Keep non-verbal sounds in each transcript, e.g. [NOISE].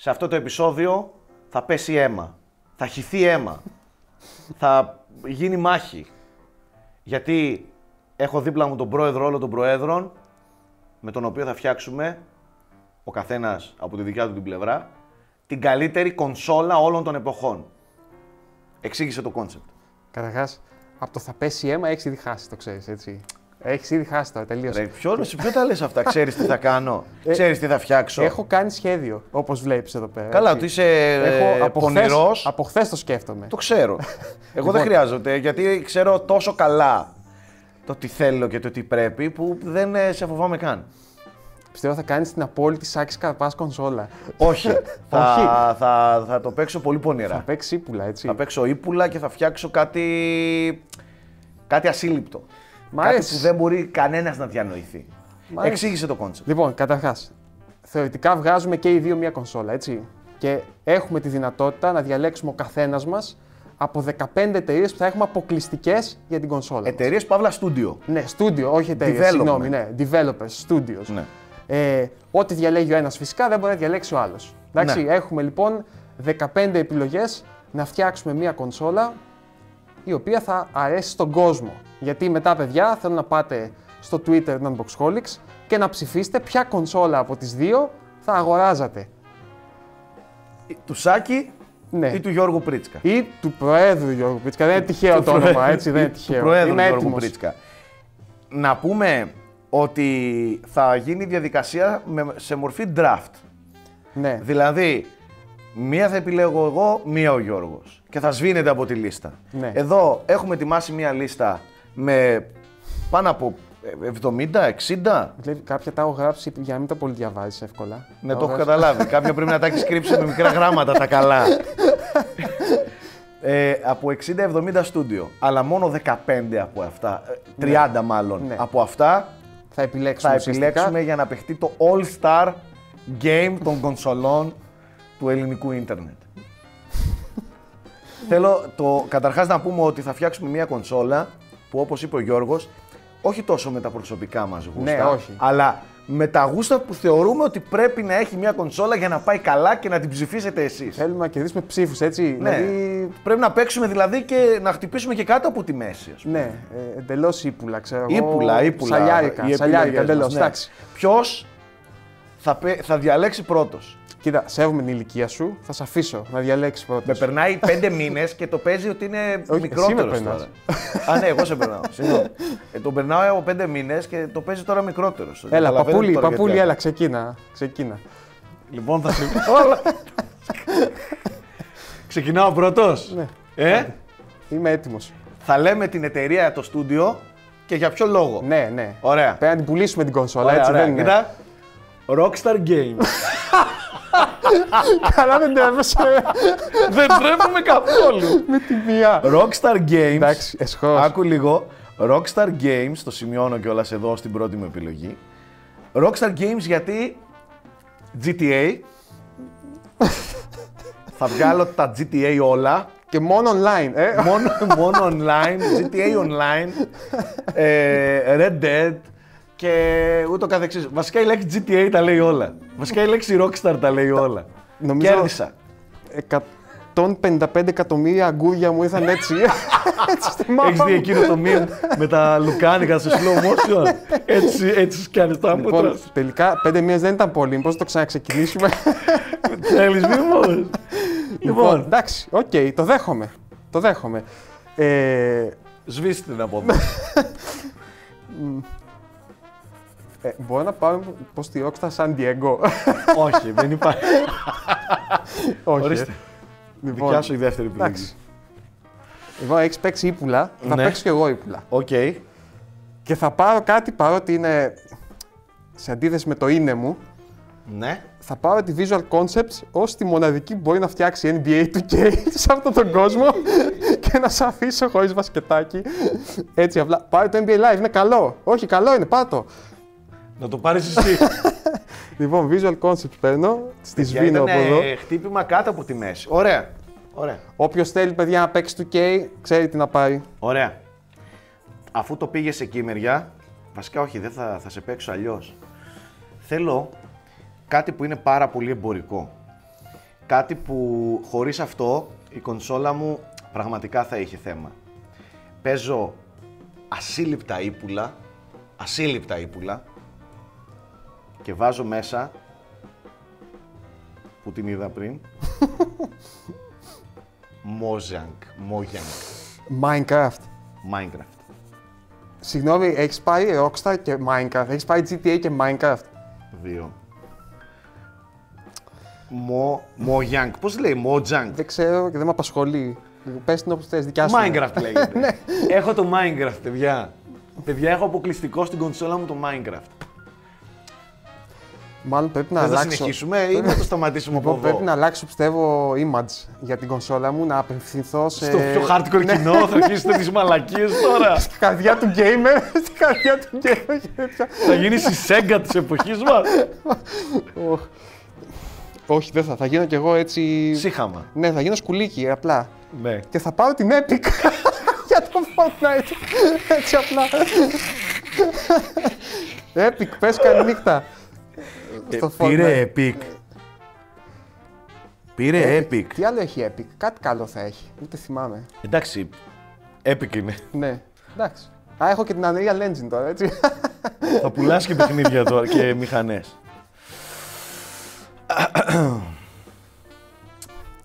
σε αυτό το επεισόδιο θα πέσει αίμα. Θα χυθεί αίμα. [LAUGHS] θα γίνει μάχη. Γιατί έχω δίπλα μου τον πρόεδρο όλων των προέδρων, με τον οποίο θα φτιάξουμε, ο καθένας από τη δικιά του την πλευρά, την καλύτερη κονσόλα όλων των εποχών. Εξήγησε το κόνσεπτ. Καταρχάς, από το θα πέσει αίμα έχεις ήδη χάσει, το ξέρεις έτσι. Έχεις ήδη χάσει τώρα, τελείωσε. Ρε, ποιο, σε ποιο τα λες αυτά, ξέρεις τι θα κάνω, ξέρεις τι θα φτιάξω. Έχω κάνει σχέδιο, όπως βλέπεις εδώ πέρα. Καλά, έτσι. ότι είσαι Έχω ε, από πονηρός. χθες- Από χθες το σκέφτομαι. Το ξέρω. [LAUGHS] Εγώ δεν Λοιπόν. χρειάζεται, γιατί ξέρω τόσο καλά το τι θέλω και το τι πρέπει, που δεν ε, σε φοβάμαι καν. Πιστεύω θα κάνεις την απόλυτη σάκης καρπάς κονσόλα. Όχι. [LAUGHS] θα, θα, θα το παίξω πολύ πονηρά. Θα παίξεις ύπουλα, έτσι. Θα παίξω ύπουλα και θα φτιάξω κάτι, κάτι ασύλληπτο. Μ' κάτι αρέσει. που δεν μπορεί κανένας να διανοηθεί. Μ' αρέσει. Εξήγησε το κόνσεπτ. Λοιπόν, καταρχάς, θεωρητικά βγάζουμε και οι δύο μία κονσόλα, έτσι. Και έχουμε τη δυνατότητα να διαλέξουμε ο καθένας μας από 15 εταιρείες που θα έχουμε αποκλειστικές για την κονσόλα. μας. Εταιρείες παύλα studio. Ναι, studio, όχι εταιρείες. Development. Συγγνώμη, ναι. Developers, studios. Ναι. Ε, ό,τι διαλέγει ο ένας φυσικά δεν μπορεί να διαλέξει ο άλλος. Εντάξει, Ναι. έχουμε λοιπόν 15 επιλογές να φτιάξουμε μία κονσόλα η οποία θα αρέσει στον κόσμο. Γιατί μετά, παιδιά, θέλω να πάτε στο Twitter του Unboxholics και να ψηφίσετε ποια κονσόλα από τις δύο θα αγοράζατε. Του Σάκη Ναι. ή του Γιώργου Πρίτσκα; Ή του Προέδρου Γιώργου Πρίτσκα. Δεν είναι τυχαίο Του το όνομα, Προέδρου- έτσι, δεν είναι του τυχαίο. Προέδρου Είμαι Γιώργου έτοιμος. Πρίτσκα. Να πούμε ότι θα γίνει διαδικασία με- σε μορφή draft. Ναι. Δηλαδή, μία θα επιλέγω εγώ, μία ο Γιώργος. Και θα σβήνεται από τη λίστα. Ναι. Εδώ έχουμε ετοιμάσει μία λίστα με πάνω από 70, 60. Βλέπει, κάποια τα έχω γράψει για να μην τα πολύ διαβάζεις εύκολα. Ναι, Τα το έχω γράψει- καταλάβει. Κάποια πρέπει να τα έχεις κρύψει με μικρά γράμματα τα καλά. Ε, από 60-70 στούντιο. Αλλά μόνο 15 από αυτά, ε, 30 μάλλον, Ναι. από αυτά Θα επιλέξουμε. θα ουσιαστικά. επιλέξουμε για να παιχτεί το all-star game των κονσολών του ελληνικού ίντερνετ. Θέλω το, καταρχάς να πούμε ότι θα φτιάξουμε μια κονσόλα που όπως είπε ο Γιώργος, όχι τόσο με τα προσωπικά μας γούστα, Ναι, όχι. αλλά με τα γούστα που θεωρούμε ότι πρέπει να έχει μια κονσόλα για να πάει καλά και να την ψηφίσετε εσείς. Θέλουμε να κερδίσουμε ψήφους, έτσι. Ναι. Δηλαδή, Πρέπει να παίξουμε δηλαδή και να χτυπήσουμε και κάτω από τη μέση. ας πούμε. ναι, ε, εντελώς ύπουλα, ξέρω εγώ. Ύπουλα, ύπουλα. Σαλιάρικα, οι σαλιάρικα επιλογές εντελώς. μας, ναι. Εντάξει. Ποιος θα, πε- θα διαλέξει πρώτος. Κοίτα, σέβομαι την ηλικία σου, θα σε αφήσω να διαλέξει πρώτα. Με περνάει πέντε μήνες και το παίζει ότι είναι Όχι, εσύ μικρότερος με περνάς. τώρα. Α, ναι, εγώ σε περνάω. Συγγνώμη. ε, τον περνάω από πέντε μήνες και το παίζει τώρα μικρότερος. Έλα, παππούλη, παππούλη, έλα, ξεκίνα. ξεκίνα. Λοιπόν, θα σε. [LAUGHS] Όλα. Ξεκινάω πρώτος. Ναι. Ε, Είμαι έτοιμος. θα λέμε την εταιρεία, το στούντιο και για ποιο λόγο. Ναι, ναι. Ωραία. Πρέπει να την πουλήσουμε την κονσόλα, Ωραία, έτσι ωραία. δεν είναι. Κοίτα. Rockstar Games. [LAUGHS] Καλά δεν τρέπεσαι Δεν τρέπουμε καθόλου. [LAUGHS] με τη μία. Rockstar Games. Εντάξει, εσχώς. Άκου λίγο. Rockstar Games, το σημειώνω κιόλας εδώ στην πρώτη μου επιλογή. Rockstar Games γιατί GTA. θα βγάλω τα GTA όλα. Και μόνο online, ε. μόνο, μόνο online, GTA online, ε, Red Dead και ούτω καθεξής. Βασικά η λέξη GTA τα λέει όλα. Βασικά η λέξη Rockstar τα λέει όλα. Νομίζω- Κέρδισα. 155 εκατομμύρια αγκούρια μου ήρθαν έτσι. [LAUGHS] έτσι στη μάπα Έχεις δει μου. εκείνο το meme με τα λουκάνικα σε slow motion; Έτσι, έτσι κάνεις τα μούτρα Λοιπόν, σου. τελικά πέντε μήνες δεν ήταν πολύ. Πώς το ξαναξεκινήσουμε; [LAUGHS] Θέλεις μήπως. λοιπόν, Λοιπόν, εντάξει, οκ, το δέχομαι. Το δέχομαι. Ε, σβήστε την από εδώ. [LAUGHS] ε, μπορώ να πάρω πώς τη Rockstar San Diego. Όχι, δεν υπάρχει. [LAUGHS] Όχι. Ορίστε. ε. Λοιπόν, Δικιά σου η δεύτερη επιλογή. Εντάξει. Λοιπόν, έχεις παίξει ύπουλα. Θα Ναι. παίξω κι εγώ ύπουλα. Οκ. Και θα πάρω κάτι παρότι είναι σε αντίθεση με το είναι μου. Ναι. Θα πάρω τη Visual Concepts ως τη μοναδική που μπορεί να φτιάξει NBA 2K [LAUGHS] σε αυτόν τον κόσμο [LAUGHS] και να σε αφήσω χωρίς βασκετάκι. Έτσι απλά. Πάρε το NBA Live, είναι καλό. Όχι, καλό είναι, πάρ' το. Να το πάρεις εσύ. [LAUGHS] Λοιπόν, Visual Concepts παίρνω, στη Για σβήνω από ήταν εδώ. χτύπημα κάτω από τη μέση. Ωραία. Ωραία. Όποιος θέλει, παιδιά, να παίξει 2K, ξέρει τι να πάρει. Ωραία. Αφού το πήγες εκεί μεριά, βασικά όχι, δεν θα, θα σε παίξω αλλιώς. Θέλω κάτι που είναι πάρα πολύ εμπορικό. κάτι που χωρίς αυτό η κονσόλα μου πραγματικά θα είχε θέμα. Παίζω ασύλληπτα ύπουλα, ασύλληπτα ύπουλα και βάζω μέσα που την είδα πριν [LAUGHS] Mojang, Mojang, Minecraft. Minecraft. Συγγνώμη, έχεις πάει Rockstar και Minecraft. Έχεις πάει GTA και Minecraft. Δύο. Mo, Mojang, πώς λέει, Mojang. Δεν ξέρω και δεν με απασχολεί. Πες την όπως θες, δικιά σου. Minecraft λέγεται. [LAUGHS] έχω το Minecraft, παιδιά. Παιδιά, έχω αποκλειστικό στην κονσόλα μου το Minecraft. Μάλλον πρέπει να Θα, θα αλλάξω. συνεχίσουμε ή να το σταματήσουμε από Λοιπόν, πρέπει εδώ. να αλλάξω, πιστεύω, image για την κονσόλα μου, να απευθυνθώ σε... Στο πιο hardcore κοινό θα αρχίσετε τις μαλακίες τώρα. [LAUGHS] Στην καρδιά του gamer, [LAUGHS] στην καρδιά του gamer και τέτοια. θα γίνεις η Sega της εποχής μας. Οχ. Όχι, δεν θα. Θα γίνω κι εγώ έτσι... Σύχαμα. Ναι, θα γίνω σκουλίκι, απλά. Ναι. Και θα πάρω την Epic [LAUGHS] για το Fortnite. Έτσι απλά. Epic, πες καλή νύχτα. Στο Fortnite. Ε, Πήρε Epic. Πήρε Epic. Τι άλλο έχει Epic, κάτι καλό θα έχει. Ούτε θυμάμαι. Εντάξει, Epic είναι. Ναι, εντάξει. Α, έχω και την Unreal Engine τώρα, έτσι. [LAUGHS] θα πουλάς και παιχνίδια τώρα και μηχανές.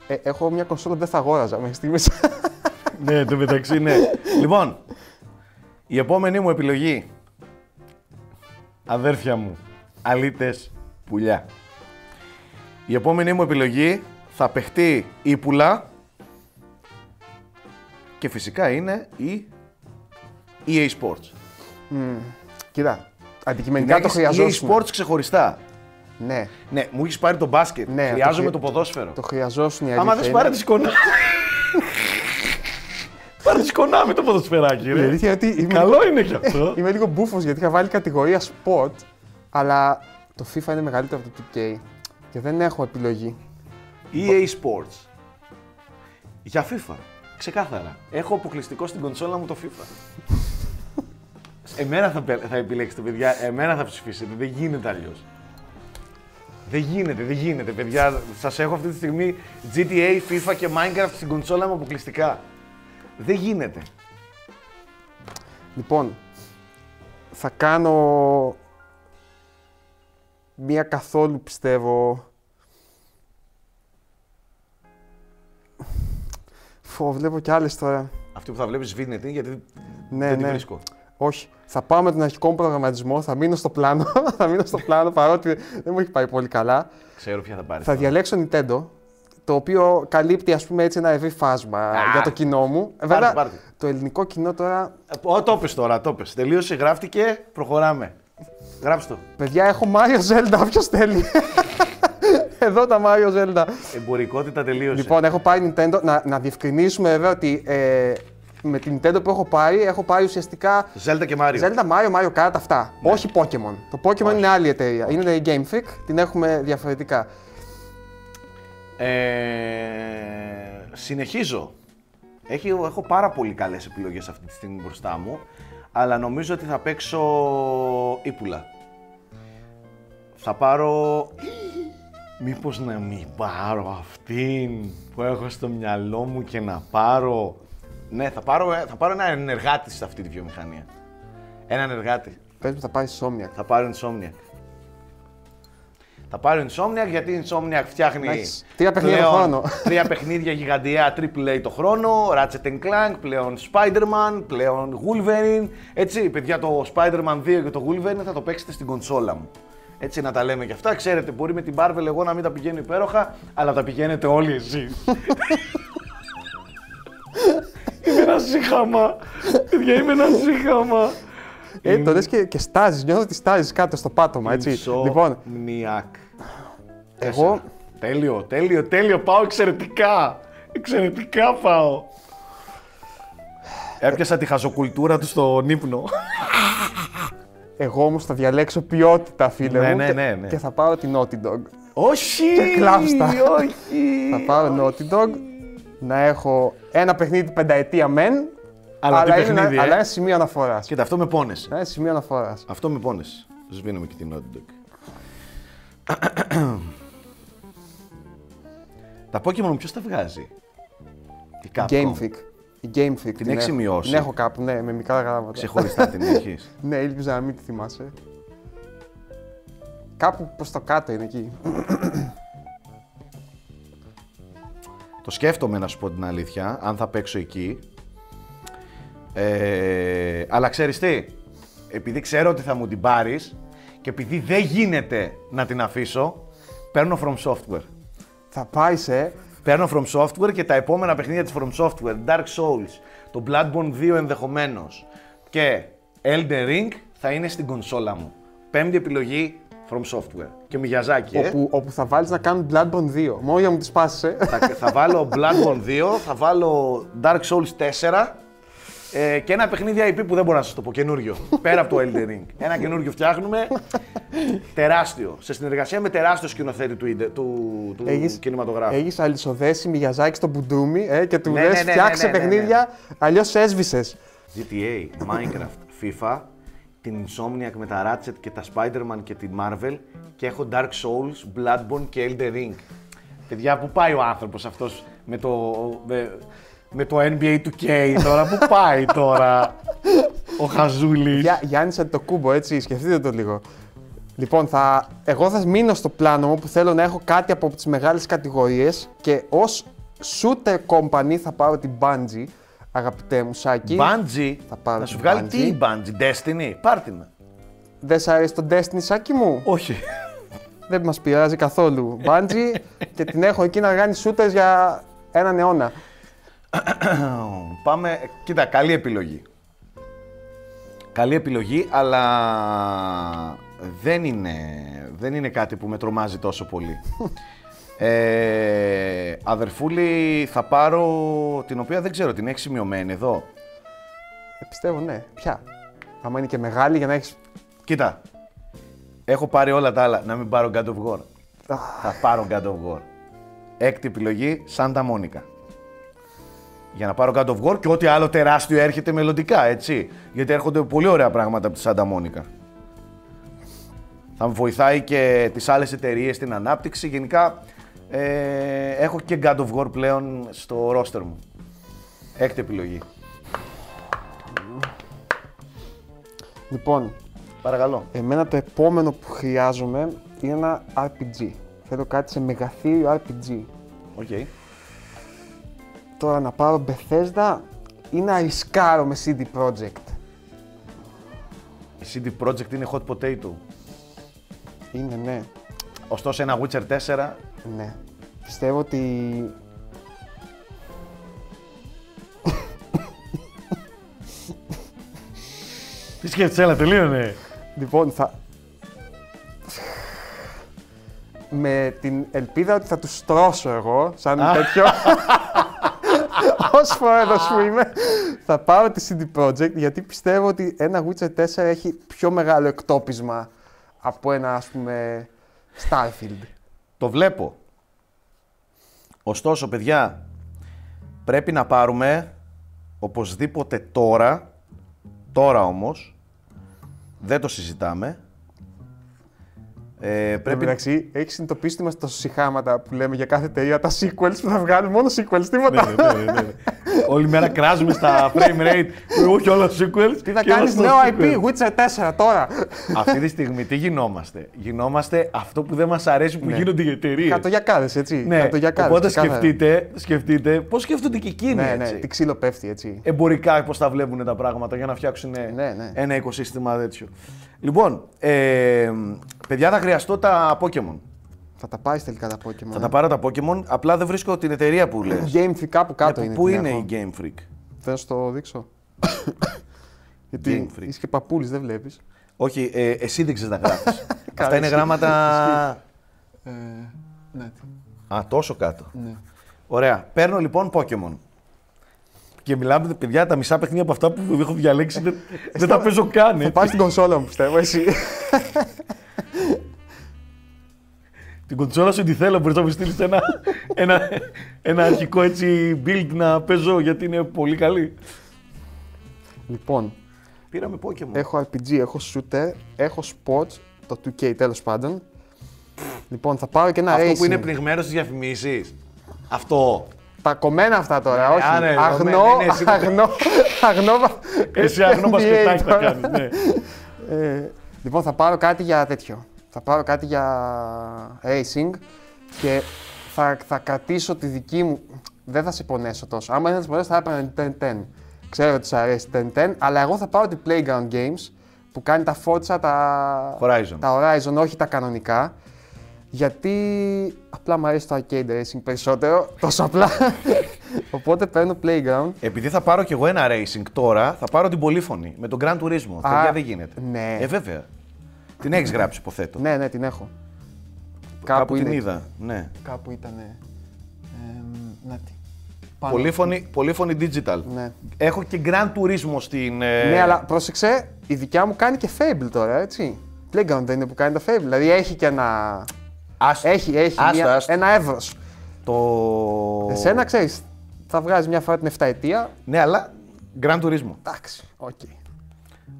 Ε, έχω μια κονσόλα που δεν θα αγόραζα μέχρι στιγμής. [LAUGHS] ναι, το μεταξύ ναι. λοιπόν, η επόμενη μου επιλογή. Αδέρφια μου, αλήτες πουλιά. Η επόμενη μου επιλογή θα παιχτεί η πουλά και φυσικά είναι η EA Sports. Κοίτα, αντικειμενικά το Έχεις EA χρειαζόσουν. Sports ξεχωριστά. Ναι, Ναι, μου έχεις πάρει το μπάσκετ. Ναι, το Χρειάζομαι χρει- το ποδόσφαιρο. το χρειαζόσουν η Άμα αλήθεια δεν σου είναι. πάρε τη σκονά. [LAUGHS] Πάρε τη σκονά με το ποδοσφαιράκι, Η ρε. αλήθεια είναι ότι είμαι, Καλό είναι κι αυτό. [LAUGHS] είμαι λίγο μπούφος γιατί είχα βάλει κατηγορία sport, αλλά το FIFA είναι μεγαλύτερο από το 2K και δεν έχω επιλογή. EA Sports. Για FIFA. Ξεκάθαρα. Έχω αποκλειστικό στην κονσόλα μου το FIFA. [LAUGHS] Εμένα θα, πε- θα επιλέξετε, παιδιά. Εμένα θα ψηφίσετε. Δεν γίνεται αλλιώς. Δεν γίνεται, δεν γίνεται, παιδιά. Σας έχω αυτή τη στιγμή GTA, FIFA και Minecraft στην κονσόλα μου αποκλειστικά. Δεν γίνεται. Λοιπόν, θα κάνω μία καθόλου πιστεύω. Φω, βλέπω κι άλλες τώρα. Αυτή που θα βλέπεις σβήνεται γιατί Ναι, δεν τη ναι. βρίσκω. Όχι. Θα πάω με τον αρχικό μου προγραμματισμό, θα μείνω στο πλάνο, [LAUGHS] θα μείνω στο πλάνο παρότι δεν μου έχει πάει πολύ καλά. Ξέρω ποια θα πάρεις. Θα διαλέξω Nintendo, το οποίο καλύπτει ας πούμε έτσι ένα ευρύ φάσμα για το κοινό μου. Βέβαια, πάρτε. το ελληνικό κοινό τώρα, Ω, το πες τώρα, το πες. Τελείωσε, γράφτηκε, προχωράμε. Γράψτε το. παιδιά έχω Mario Zelda, όποιος θέλει. [LAUGHS] Εδώ τα Mario Zelda. Εμπορικότητα τελείωσε. Λοιπόν, έχω πάρει Nintendo, να, να διευκρινίσουμε βέβαια ότι ε, με την Nintendo που έχω πάρει, έχω πάρει ουσιαστικά Zelda και Mario. Zelda, Mario, Mario Kart, αυτά. Όχι Pokemon. Το Pokemon είναι άλλη εταιρεία. Είναι η Game Freak, την έχουμε διαφορετικά. Ε, συνεχίζω. Έχει, έχω πάρα πολύ καλές επιλογές αυτή τη στιγμή μπροστά μου, αλλά νομίζω ότι θα παίξω ύπουλα. Θα πάρω... Μήπως να μην πάρω αυτήν που έχω στο μυαλό μου και να πάρω... Ναι, θα πάρω, θα πάρω ένα ενεργάτη σε αυτή τη βιομηχανία. Έναν εργάτη. Πες μου θα πάρει Somniac. Θα πάρω Insomniac. Θα πάρω Insomniac γιατί η Insomniac φτιάχνει Εντάξει, τρία παιχνίδια το πλέον χρόνο. τρία παιχνίδια γιγαντιά AAA το χρόνο, Ratchet Clank, πλέον Spider-Man, πλέον Wolverine. Έτσι, παιδιά, το Spider-Man 2 και το Wolverine θα το παίξετε στην κονσόλα μου. Έτσι να τα λέμε και αυτά. Ξέρετε, μπορεί με την Marvel εγώ να μην τα πηγαίνω υπέροχα, αλλά τα πηγαίνετε όλοι εσείς. [LAUGHS] είμαι ένα σύγχαμα. Παιδιά, είμαι ένα σύγχαμα. Ε, το λες και, και στάζεις, νιώθω ότι στάζεις κάτω στο πάτωμα, έτσι. Λοιπόν, Insomniac. Εγώ Τέλειο, τέλειο, τέλειο. Πάω εξαιρετικά. Εξαιρετικά πάω. Έπιασα τη χαζοκουλτούρα του στον ύπνο. Εγώ όμως θα διαλέξω ποιότητα, φίλε Ναι, μου. ναι, και, ναι, ναι. και θα πάρω την Naughty Dog. όχι! Και κλάψτα. Όχι! θα πάρω Naughty Dog να έχω ένα παιχνίδι πενταετία μεν, Αλλά τι είναι, παιχνίδι, ένα, ε; αλλά ένα σημείο αναφοράς. Κοίτα, αυτό με πόνεσαι. Ένα σημείο αναφοράς. Αυτό με πόνεσαι. Σβήνουμε και την Naughty Dog. Τα Pokemon ποιος τα βγάζει; Η Capcom. Game Freak. Η Game Freak. Την έχεις έχω. σημειώσει; Την έχω κάπου, ναι, με μικρά γράμματα. Ξεχωριστά την [LAUGHS] έχεις. Ναι, ήλπιζα να μην τη θυμάσαι. Κάπου προς το κάτω είναι εκεί. Το σκέφτομαι να σου πω την αλήθεια, αν θα παίξω εκεί. Ε, αλλά ξέρεις τι, επειδή ξέρω ότι θα μου την πάρεις και επειδή δεν γίνεται να την αφήσω, παίρνω From Software. Θα πάει σε. Παίρνω From Software και τα επόμενα παιχνίδια της From Software, Dark Souls, το Bloodborne 2 ενδεχομένως και Elden Ring θα είναι στην κονσόλα μου. Πέμπτη επιλογή From Software. Και Miyazaki, ε. Όπου, όπου θα βάλεις να κάνουν Bloodborne 2. Μόνο για να μου τις πάσεις, ε. θα, θα βάλω Bloodborne 2, θα βάλω Dark Souls 4 ε, και ένα παιχνίδι IP που δεν μπορώ να σας το πω, καινούριο. πέρα από το Elden Ring. Ένα καινούριο φτιάχνουμε, τεράστιο. Σε συνεργασία με τεράστιο σκηνοθέτη του, ίντε- του, του Έχεις- κινηματογράφου. Έχεις αλυσοδέσει Μιγιαζάκη στο μπουντούμι ε, και του Ναι, λες ναι, ναι, φτιάξε ναι, ναι, ναι, παιχνίδια, αλλιώς έσβησες. GTA, Minecraft, FIFA, την Insomniac με τα Ratchet και τα Spider-Man και τη Marvel και έχω Dark Souls, Bloodborne και Elden Ring. Παιδιά, πού πάει ο άνθρωπος αυτός με το, με, με το NBA 2K τώρα, πού πάει τώρα ο Χαζούλης; Για, Γιάννη Αντιτοκούμπο, έτσι, σκεφτείτε το λίγο. Λοιπόν, θα, εγώ θα μείνω στο πλάνο μου που θέλω να έχω κάτι από τις μεγάλες κατηγορίες και ως shooter company θα πάρω την Bungie, αγαπητέ μου Σάκη. Bungie, Θα πάρω να σου την βγάλει Bungie. τι η Bungie, Destiny, πάρ' την. Δεν σ' αρέσει το Destiny, Σάκη μου; Όχι. Δεν μας πειράζει καθόλου. Bungie και την έχω εκεί να κάνει shooters για έναν αιώνα. [COUGHS] Πάμε, κοίτα, καλή επιλογή. Καλή επιλογή, αλλά δεν είναι, δεν είναι κάτι που με τρομάζει τόσο πολύ. ε, αδερφούλη, θα πάρω την οποία δεν ξέρω, την έχεις σημειωμένη εδώ; Ε, πιστεύω, ναι. Ποια; Άμα είναι και μεγάλη για να έχεις... Κοίτα, έχω πάρει όλα τα άλλα, να μην πάρω God of War. θα πάρω God of War. Έκτη επιλογή, Santa Monica. Για να πάρω God of War και ό,τι άλλο τεράστιο έρχεται μελλοντικά, έτσι. Γιατί έρχονται πολύ ωραία πράγματα από τη Santa Monica. Θα με βοηθάει και τις άλλες εταιρείες στην ανάπτυξη. Γενικά, ε, έχω και God of War πλέον στο roster μου. Έκτη επιλογή. Λοιπόν, Παρακαλώ. εμένα το επόμενο που χρειάζομαι είναι ένα RPG. Θέλω κάτι σε μεγαθήριο RPG. OK. Τώρα να πάρω Bethesda ή να ρισκάρω με CD Projekt; Η CD Projekt είναι hot potato. Είναι, ναι. Ωστόσο, ένα Witcher 4 Ναι. Πιστεύω ότι Τι σκέφτεσαι, έλα, τελείωνε. Λοιπόν, θα... Με την ελπίδα ότι θα τους στρώσω εγώ, σαν τέτοιο. [LAUGHS] Ως πρόεδρος που είμαι, θα πάρω τη CD Projekt γιατί πιστεύω ότι ένα Witcher 4 έχει πιο μεγάλο εκτόπισμα από ένα, ας πούμε, Starfield. Το βλέπω. Ωστόσο, παιδιά, πρέπει να πάρουμε οπωσδήποτε τώρα, τώρα όμως, δεν το συζητάμε, ε, Πρέπει... πρέπει Εντάξει, έχεις συνειδητοποιήσει ότι είμαστε τόσο συχάματα που λέμε για κάθε εταιρεία τα sequels που θα βγάλουν μόνο sequels, τίποτα. ναι, ναι, ναι. Όλη μέρα κράζουμε στα [LAUGHS] frame rate, όχι όλα sequels. Τι θα και όλα κάνεις στο νέο sequel. IP, Witcher 4 τώρα. Αυτή τη στιγμή τι γινόμαστε; Γινόμαστε αυτό που δεν μας αρέσει που Ναι. γίνονται οι εταιρείες. Χαρτογιακάδες, έτσι. Ναι, Χαρτογιακάδες, οπότε ξεκάθαρα. σκεφτείτε, σκεφτείτε πώς σκέφτονται και εκείνοι Ναι, έτσι. ναι, τι ξύλο πέφτει, έτσι. εμπορικά πώς τα βλέπουν τα πράγματα για να φτιάξουν Ναι, ναι. ένα οικοσύστημα τέτοιο. Λοιπόν, ε, παιδιά θα χρειαστώ τα Pokemon. Θα τα πάρεις τελικά τα Pokemon. Θα τα πάρω τα Pokemon, απλά δεν βρίσκω την εταιρεία που λες. Game Freak κάπου κάτω Ε, είναι. Πού την είναι έχω. η Game Freak; Θέλω να σου το δείξω; [COUGHS] Γιατί Game Freak. είσαι και παππούλης, δεν βλέπεις. Όχι, ε, εσύ δεν ξέρεις να γράφεις. [COUGHS] Αυτά Καλά, είναι ισχύει. γράμματα... ναι. Α, τόσο κάτω. ναι. Ωραία. Παίρνω λοιπόν Pokemon. Και μιλάμε, παιδιά, τα μισά παιχνίδια από αυτά που έχω διαλέξει δεν, δεν τα παίζω καν. Θα έτσι. πάρεις την κονσόλα μου, πιστεύω, εσύ. [LAUGHS] Την κονσόλα σου τη θέλω, μπορείς να μου στείλεις ένα, ένα, ένα αρχικό έτσι build να παίζω γιατί είναι πολύ καλή. λοιπόν, Πήραμε Pokemon. έχω RPG, έχω shooter, έχω sports, το 2K τέλος πάντων. Λοιπόν, θα πάρω και ένα Αυτό racing. που είναι πνιγμένος στις διαφημίσεις. Αυτό. Τα κομμένα αυτά τώρα, όχι. α, ναι, αγνό, ναι, ναι, εσύ- αγνό, αγνό. Εσύ αγνό [LAUGHS] NBA μπασκετάκι θα τώρα. κάνεις, ναι. Ε, λοιπόν, θα πάρω κάτι για τέτοιο. Θα πάρω κάτι για racing και θα, θα κρατήσω τη δική μου. Δεν θα σε πονέσω τόσο. Άμα δεν θα σε πονέσω, θα έπαιρνα 10-10. Ξέρω ότι σου αρέσει 10-10, αλλά εγώ θα πάρω την Playground Games που κάνει τα Forza, τα Horizon. τα Horizon, όχι τα κανονικά. Γιατί απλά μου αρέσει το arcade racing περισσότερο, [LAUGHS] τόσο απλά. Οπότε παίρνω Playground. Επειδή θα πάρω κι εγώ ένα racing τώρα, θα πάρω την πολύφωνη με τον Grand Turismo. Α, Παιδιά δεν γίνεται. ναι. Ε, βέβαια. Την έχεις γράψει, υποθέτω. Ναι, ναι, την έχω. Κάπου την είναι. είδα. Ναι. Κάπου ήταν. Ε, να τι. Πάνω. Πολύφωνη, πολύφωνη digital. Ναι. Έχω και Grand Turismo στην. ε, Ναι, αλλά πρόσεξε, η δικιά μου κάνει και Fable τώρα, έτσι. Playground δεν είναι που κάνει το Fable. Δηλαδή έχει και ένα. άστο. Έχει, έχει Άστο, μια, άστο. ένα εύρος. Το. Εσένα ξέρεις, θα βγάζει μια φορά την 7 ετία. Ναι, αλλά Gran Turismo. Εντάξει, οκ.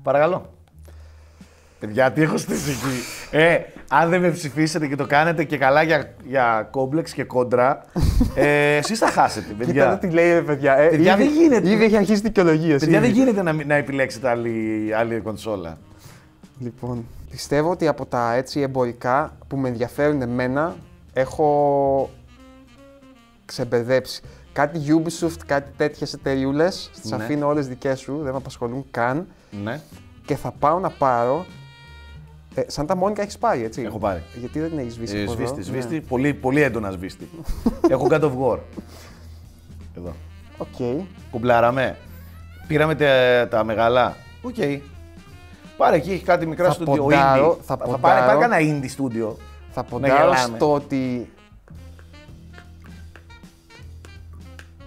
Παρακαλώ. Παιδιά, τι έχω στήσει εκεί. Ε, αν δεν με ψηφίσετε και το κάνετε και καλά για, για κόμπλεξ και κόντρα, ε, εσείς θα χάσετε, Κοίτα παιδιά. εδώ τι λέει, ρε παιδιά. Ε, Παιδιά, ήδη, δεν γίνεται. Ήδη έχει αρχίσει δικαιολογίες. Παιδιά, δεν γίνεται να, μην- να επιλέξετε άλλη, άλλη κονσόλα. Λοιπόν, πιστεύω ότι από τα έτσι εμπορικά που με ενδιαφέρουν εμένα έχω ξεμπερδέψει. Κάτι Ubisoft, κάτι τέτοιες εταιρεούλες, τις Ναι. αφήνω όλες δικές σου, δεν με απασχολούν καν Ναι. και θα πάω να πάρω. Ε, σαν τα Μόνικα έχεις πάρει, έτσι; Έχω πάρει. Γιατί δεν την έχεις σβήσει. Ε, από εδώ; σβήστη, Ναι. σβήστη. Πολύ, πολύ έντονα σβήστη. [LAUGHS] Έχω God of War. Εδώ. Οκ. Κουμπλάραμε. Πήραμε τα, τα μεγάλα. Οκ. Πάρε εκεί, έχει κάτι μικρά Θα στούντιο. ποντάρω, indie. θα πάρε, ποντάρω. πάρε κανένα indie στούντιο. Θα ποντάρω γελάμε. στο ότι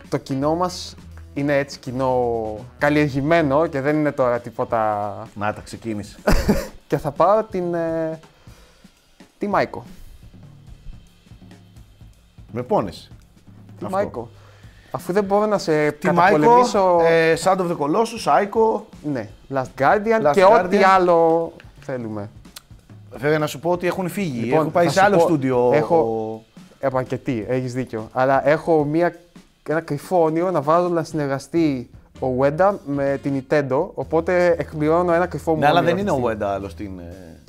το κοινό μας είναι έτσι κοινό καλλιεργημένο και δεν είναι τώρα τίποτα... Να τα ξεκίνησε. [LAUGHS] και θα πάρω την... Ε, τη Μάικο. Με πόνεσαι. Τη Αυτό. Μάικο. Αφού δεν μπορώ να σε Τη Μάικο, καταπολεμήσω... ε, Sound of the Colossus, Psycho. Ναι, Last Guardian Last και Guardian. ό,τι άλλο θέλουμε. Βέβαια να σου πω ότι έχουν φύγει. Λοιπόν, έχουν πάει θα σε σου άλλο πω, στούντιο. έχω- Επαρκετή, έχεις δίκιο. Αλλά έχω μια, ένα κρυφό όνειρο να βάζω να συνεργαστεί ο Wenda με την Nintendo, οπότε εκπληρώνω ένα κρυφό μου Ναι, αλλά όνειρο δεν είναι αυτή ο τη Wenda άλλο στην. ε,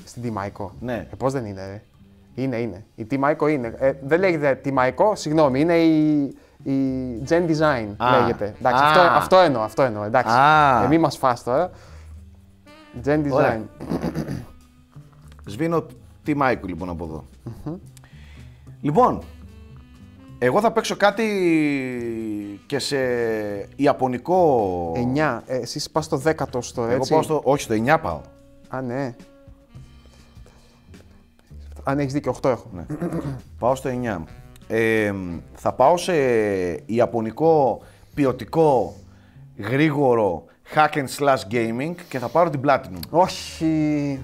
στιγμή. Στην T-Maiko. Ναι. Ε, πώς δεν είναι, ρε. Είναι, είναι. Η T-Maiko είναι. Ε, δεν λέγεται T-Maiko, συγγνώμη, είναι η, η Gen Design Α. λέγεται. Εντάξει, Α. αυτό, αυτό εννοώ, αυτό εννοώ, εντάξει. Α. Ε, μη μας φας τώρα. Gen Design. Ωραία. Σβήνω τη Μάικου λοιπόν από εδώ. Λοιπόν, εγώ θα παίξω κάτι και σε Ιαπωνικό. 9. Ε, εσείς πας στο 10ο στο Εγώ έτσι; πάω στο. Όχι, στο 9 πάω. Α, ναι. Αν έχεις δίκιο, 8 έχω. Ναι. πάω στο 9. Ε, θα πάω σε Ιαπωνικό ποιοτικό γρήγορο hack and slash gaming και θα πάρω την Platinum. Όχι.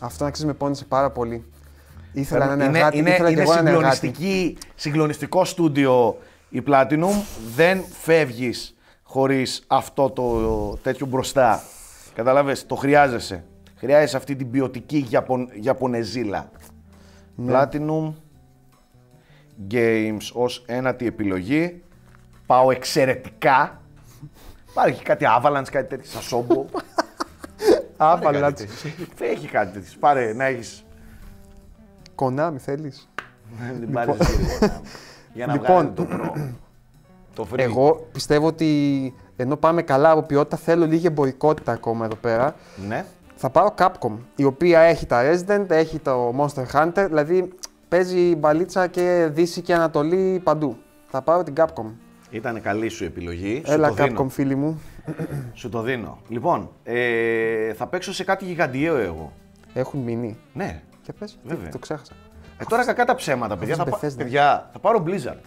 Αυτό να ξέρεις με πόνισε πάρα πολύ. Ήθελα να είναι είναι, εργάτη, είναι, ήθελα και είναι εγώ να είναι εργάτη. συγκλονιστική, συγκλονιστικό στούντιο η Platinum. Δεν φεύγεις χωρίς αυτό το τέτοιο μπροστά. Καταλάβες, το χρειάζεσαι. Χρειάζεσαι αυτή την ποιοτική Ιαπων, Ιαπωνεζίλα. Ναι. Platinum Games ως ένατη επιλογή. Πάω εξαιρετικά. Υπάρχει κάτι Avalanche, κάτι τέτοιο, Σασόμπο. [LAUGHS] Άβαλα. Έχει κάτι τέτοιο. Πάρε να έχεις Κονάμι θέλεις; Δεν την πάρεις εσύ, λοιπόν, Για να Λοιπόν, βγάλει το προ. Το free. Εγώ πιστεύω ότι ενώ πάμε καλά από ποιότητα, θέλω λίγη εμπορικότητα ακόμα εδώ πέρα. Ναι. Θα πάρω Capcom, η οποία έχει τα Resident, έχει το Monster Hunter, δηλαδή παίζει μπαλίτσα και Δύση και Ανατολή παντού. Θα πάρω την Capcom. Ήταν καλή σου επιλογή. Σου Έλα το Capcom δίνω. φίλοι μου. Σου το δίνω. Λοιπόν, ε, θα παίξω σε κάτι γιγαντιαίο εγώ. Έχουν μείνει. Ναι. Και πες, Βέβαια. το ξέχασα. Ε, τώρα κακά τα ψέματα, παιδιά. Θα, στην πά- Bethesda. παιδιά, θα πάρω Blizzard.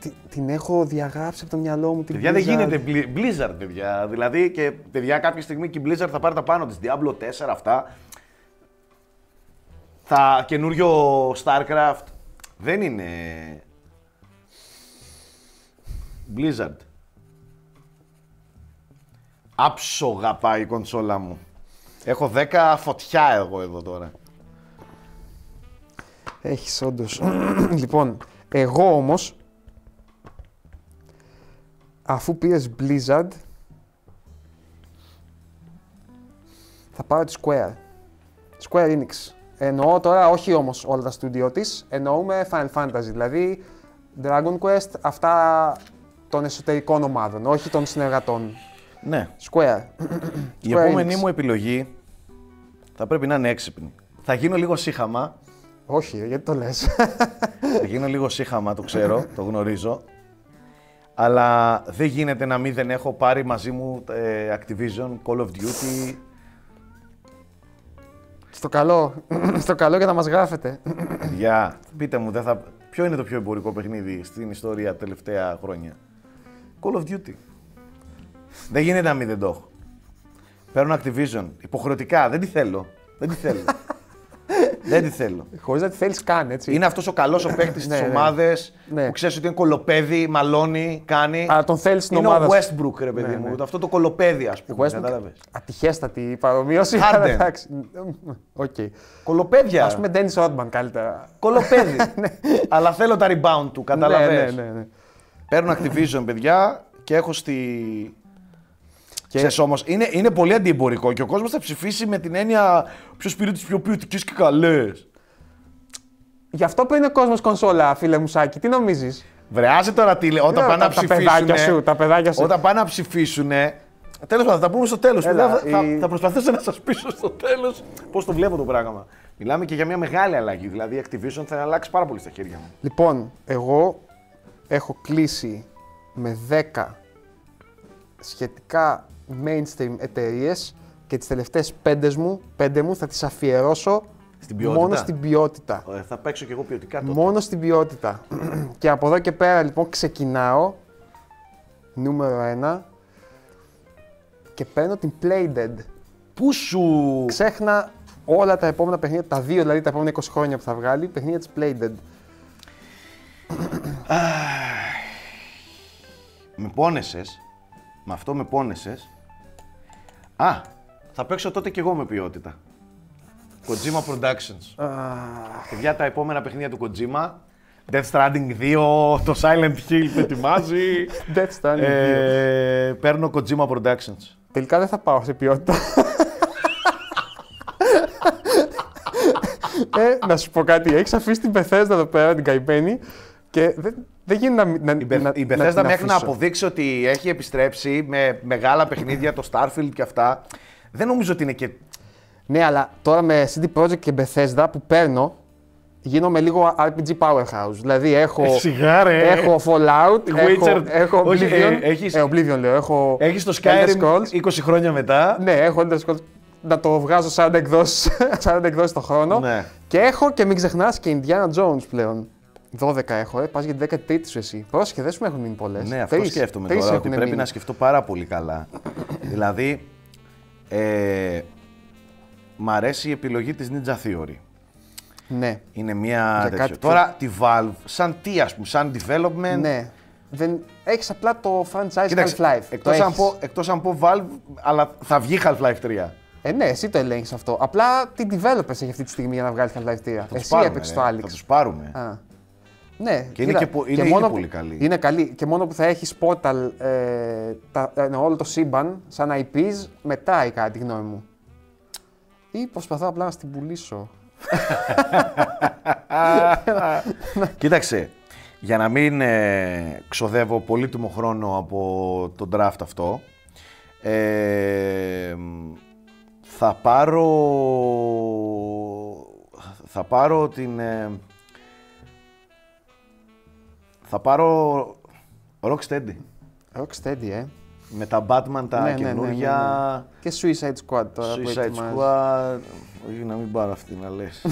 Τι- την έχω διαγράψει από το μυαλό μου την Παιδιά, δεν Blizzard. γίνεται Bli- Blizzard, παιδιά. Δηλαδή, και παιδιά, κάποια στιγμή και η Blizzard θα πάρει τα πάνω της. Diablo 4, αυτά. Θα καινούριο StarCraft. Δεν είναι. Blizzard. Άψογα πάει η κονσόλα μου. Έχω 10 φωτιά εγώ εδώ τώρα. Έχεις όντως. [CLEARS THROAT] λοιπόν, Εγώ όμως, αφού πήρες Blizzard, θα πάρω τη Square. Square Enix. Εννοώ τώρα όχι όμως όλα τα στούντιο της, εννοούμε Final Fantasy. Δηλαδή Dragon Quest, αυτά των εσωτερικών ομάδων, όχι των συνεργατών. Ναι. Square. Η Square επόμενη Enix. μου επιλογή θα πρέπει να είναι έξυπνη. Θα γίνω λίγο σύχαμα. Όχι, ρε, γιατί το λες. θα γίνω λίγο σύχαμα, το ξέρω, το γνωρίζω. Αλλά δεν γίνεται να μην δεν έχω πάρει μαζί μου ε, Activision, Call of Duty. στο καλό. στο καλό για να μας γράφετε. Για πείτε μου, δεν θα... ποιο είναι το πιο εμπορικό παιχνίδι στην ιστορία τα τελευταία χρόνια; Call of Duty. δεν γίνεται να μην δεν το έχω. Παίρνω Activision. Υποχρεωτικά. Δεν τη θέλω. Δεν τη θέλω. [LAUGHS] δεν τη θέλω. Χωρίς να τη θέλεις καν, έτσι. Είναι αυτός ο καλός ο παίκτης στι [LAUGHS] Ναι, ναι. ομάδες Ναι. που ξέρεις ότι είναι κολοπέδι, μαλώνει, κάνει. Αλλά τον θέλεις στην είναι ομάδα ο σου. Westbrook, ρε παιδί Ναι, μου. ναι. Αυτό το κολοπέδι, ας πούμε. Westbrook, Κατάλαβες. ατυχέστατη παρομοίωση. Harden. αλλά εντάξει. Οκ. Κολοπέδια. Ας πούμε Dennis Rodman καλύτερα. Κωλόπαιδο. [LAUGHS] Αλλά θέλω τα rebound του, κατάλαβες. Ναι, ναι, ναι, ναι. Παίρνω Activision, παιδιά, και έχω στη. Και- Ξέρεις όμως, είναι, είναι πολύ αντιεμπορικό και ο κόσμος θα ψηφίσει με την έννοια ποιος πήρε τις πιο ποιοτικές και καλές. Γι' αυτό παίρνει ο κόσμος κονσόλα, φίλε μου Σάκη. Τι νομίζεις; Βρεάζει τώρα τι λέει, όταν Ε, πάνε να τα- τα παιδάκια ψηφίσουν. σου, τα παιδάκια σου. Όταν πάνε να ψηφίσουν. Τέλος πάντων, θα τα πούμε στο τέλος. Έλα, θα, θα, η- θα προσπαθήσω να σας πείσω στο τέλος πώς το βλέπω το πράγμα. Μιλάμε και για μια μεγάλη αλλαγή. Δηλαδή η Activision θα αλλάξει πάρα πολύ στα χέρια μου. Λοιπόν, εγώ έχω κλείσει με 10 σχετικά mainstream εταιρείες και τις τελευταίες 5 μου, πέντε μου θα τις αφιερώσω Στην ποιότητα. μόνο στην ποιότητα. Ε, θα παίξω κι εγώ ποιοτικά τότε. Μόνο στην ποιότητα. [CLEARS THROAT] και από εδώ και πέρα λοιπόν ξεκινάω νούμερο 1 και παίρνω την Playdead. Πού σου; Ξέχνα όλα τα επόμενα παιχνίδια, τα δύο δηλαδή τα επόμενα 20 χρόνια που θα βγάλει, παιχνίδια της Playdead. Με πόνεσες. Με αυτό με πόνεσες. Α, θα παίξω τότε κι εγώ με ποιότητα. Kojima Productions. Παιδιά, τα επόμενα παιχνίδια του Kojima. Death Stranding 2, το Silent Hill που ετοιμάζει. [LAUGHS] Death Stranding 2. ε, παίρνω Kojima Productions. Τελικά δεν θα πάω σε ποιότητα. [LAUGHS] ε, να σου πω κάτι. Έχεις αφήσει την Bethesda εδώ πέρα, την καημένη, και δεν, δεν γίνεται να, να, Η, Beth- να, η να Bethesda την μέχρι να αφήσω. αποδείξει ότι έχει επιστρέψει με μεγάλα παιχνίδια, το Starfield και αυτά, δεν νομίζω ότι είναι και. Ναι, αλλά τώρα με CD Projekt και Bethesda που παίρνω, γίνομαι λίγο RPG powerhouse. Δηλαδή έχω, Ε, σιγά, ρε. έχω Fallout, Witcher. έχω, έχω Όχι, Oblivion. ε, έχεις- ε, Oblivion λέω, έχω Έχεις το Elder Skyrim Scrolls. 20 χρόνια μετά. Ναι, έχω Elder Scrolls. Να το βγάζω 40 εκδόσεις, 40 [LAUGHS] εκδόσεις το χρόνο. Ναι. Και έχω και μην ξεχνάς και Indiana Jones πλέον. 12 έχω, ε. Πας για την 13η σου εσύ. Πρόσεχε, δεν σου έχουν μείνει πολλές. Ναι, αυτό σκέφτομαι τώρα. Ότι πρέπει να σκεφτώ πάρα πολύ καλά. δηλαδή, ε, μ' αρέσει η επιλογή της Ninja Theory. Ναι, Είναι μια Για τέτοιο. κάτι πιο- Τώρα τη Valve, σαν τι ας πούμε, σαν development. ναι. Δεν... Έχεις απλά το franchise Κοίταξε, Half-Life. εκτός, το αν έχεις. πω, εκτός αν πω Valve, αλλά θα βγει Half-Life 3. Ε, ναι, εσύ το ελέγχεις αυτό. Απλά τι developers έχει αυτή τη στιγμή για να βγάλει Half-Life 3. Θα τους Εσύ πάρουμε, έπαιξες ρε. το Θα Alex. τους πάρουμε. Α. Ναι, Και είναι και πο- είναι ήδη πολύ καλή. Είναι καλή. Και μόνο που θα έχεις Portal ε, τα, ε, όλο το σύμπαν σαν IPs, μετράει κατά τη γνώμη μου. Ή προσπαθώ απλά να στην πουλήσω. [LAUGHS] Κοίταξε, για να μην ε, ξοδεύω πολύτιμο χρόνο από τον draft αυτό, ε, θα πάρω, θα πάρω την, ε, θα πάρω Rocksteady. Rocksteady, ε. Με τα Batman τα Ναι, ναι, ναι, ναι, καινούργια, Και Suicide Squad τώρα που Suicide ετοιμάζεις. Squad, όχι να μην πάρω αυτή να λες.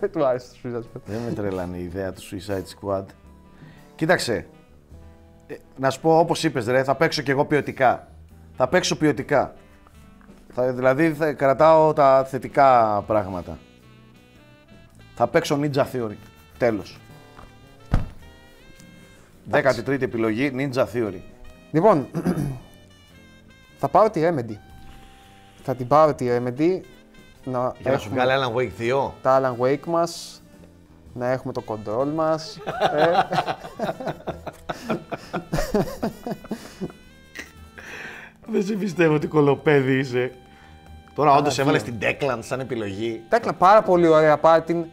Δεν [LAUGHS] του άρεσε το Suicide Squad. Δεν με τρέλανε η ιδέα του Suicide Squad. Κοίταξε, ε, να σου πω όπως είπες ρε, θα παίξω κι εγώ ποιοτικά. Θα παίξω ποιοτικά. Θα, δηλαδή θα κρατάω τα θετικά πράγματα. Θα παίξω Ninja Theory. Τέλος. 13η επιλογή, Ninja Theory. Λοιπόν, [CLEARS THROAT] θα πάρω τη Remedy. Θα την πάρω τη Remedy να Για να σου έχουμε βγάλει Alan Wake 2. τα Alan Wake μας να έχουμε το control μας. ε, [LAUGHS] Δεν σε πιστεύω ότι κολοπέδι είσαι. Τώρα όντως τι έβαλες είναι. την Declan σαν επιλογή. Τέκλα, πάρα πολύ ωραία. Πάρε την.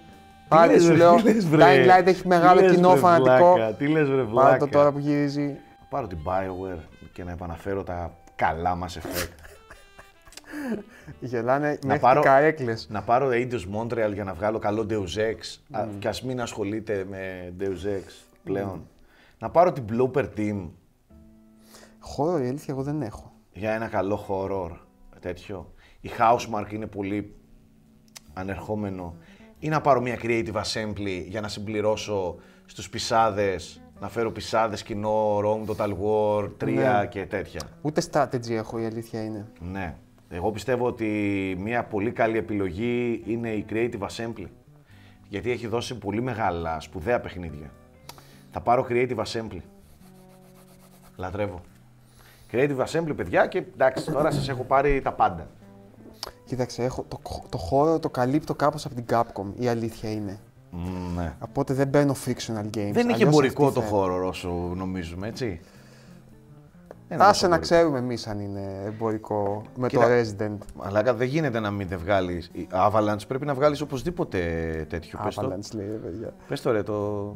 Πάρε λες, σου βρε, λέω. τι λες, βρε. Dying Light έχει μεγάλο Τι λες, κοινό βρε, φανατικό. βλάκα, Τι λες βρε Πάρε το βλάκα. τώρα που γυρίζει. Πάρω την Bioware και να επαναφέρω τα καλά μας effect. Γελάνε μέχρι πάρω- και καρέκλες. να πάρω Eidos Montreal για να βγάλω καλό Deus Ex α, και ας μην ασχολείται με Deus Ex πλέον. Να πάρω την Blooper Team Χώρο η αλήθεια εγώ δεν έχω. για ένα καλό horror τέτοιο. Η Housemark είναι πολύ ανερχόμενο. Ή να πάρω μια Creative Assembly για να συμπληρώσω στους πισάδες, να φέρω πισάδες κοινό, Rome Total War 3 Ναι. και τέτοια. Ούτε strategy έχω η αλήθεια είναι. Ναι. Εγώ πιστεύω ότι μια πολύ καλή επιλογή είναι η Creative Assembly. Γιατί έχει δώσει πολύ μεγάλα, σπουδαία παιχνίδια. Θα πάρω Creative Assembly. Λατρεύω. Creative Assembly, παιδιά, και εντάξει, τώρα σας έχω πάρει τα πάντα. Κοίταξε, έχω, το, το χώρο το καλύπτω κάπως από την Capcom, η αλήθεια είναι. Μμ, ναι. Οπότε δεν μπαίνω fictional games. Δεν είχε αλλιώς εμπορικό αυτή το θα- χώρο όσο νομίζουμε, έτσι. Δεν είναι Άσε τόσο να εμπορικό. ξέρουμε εμείς αν είναι εμπορικό με Κοίτα, το Resident. Αλλά δεν γίνεται να μην δεν βγάλεις. Η Avalanche πρέπει να βγάλεις οπωσδήποτε τέτοιο. Πες το. Avalanche λέει, ρε παιδιά. Πες το ρε, το,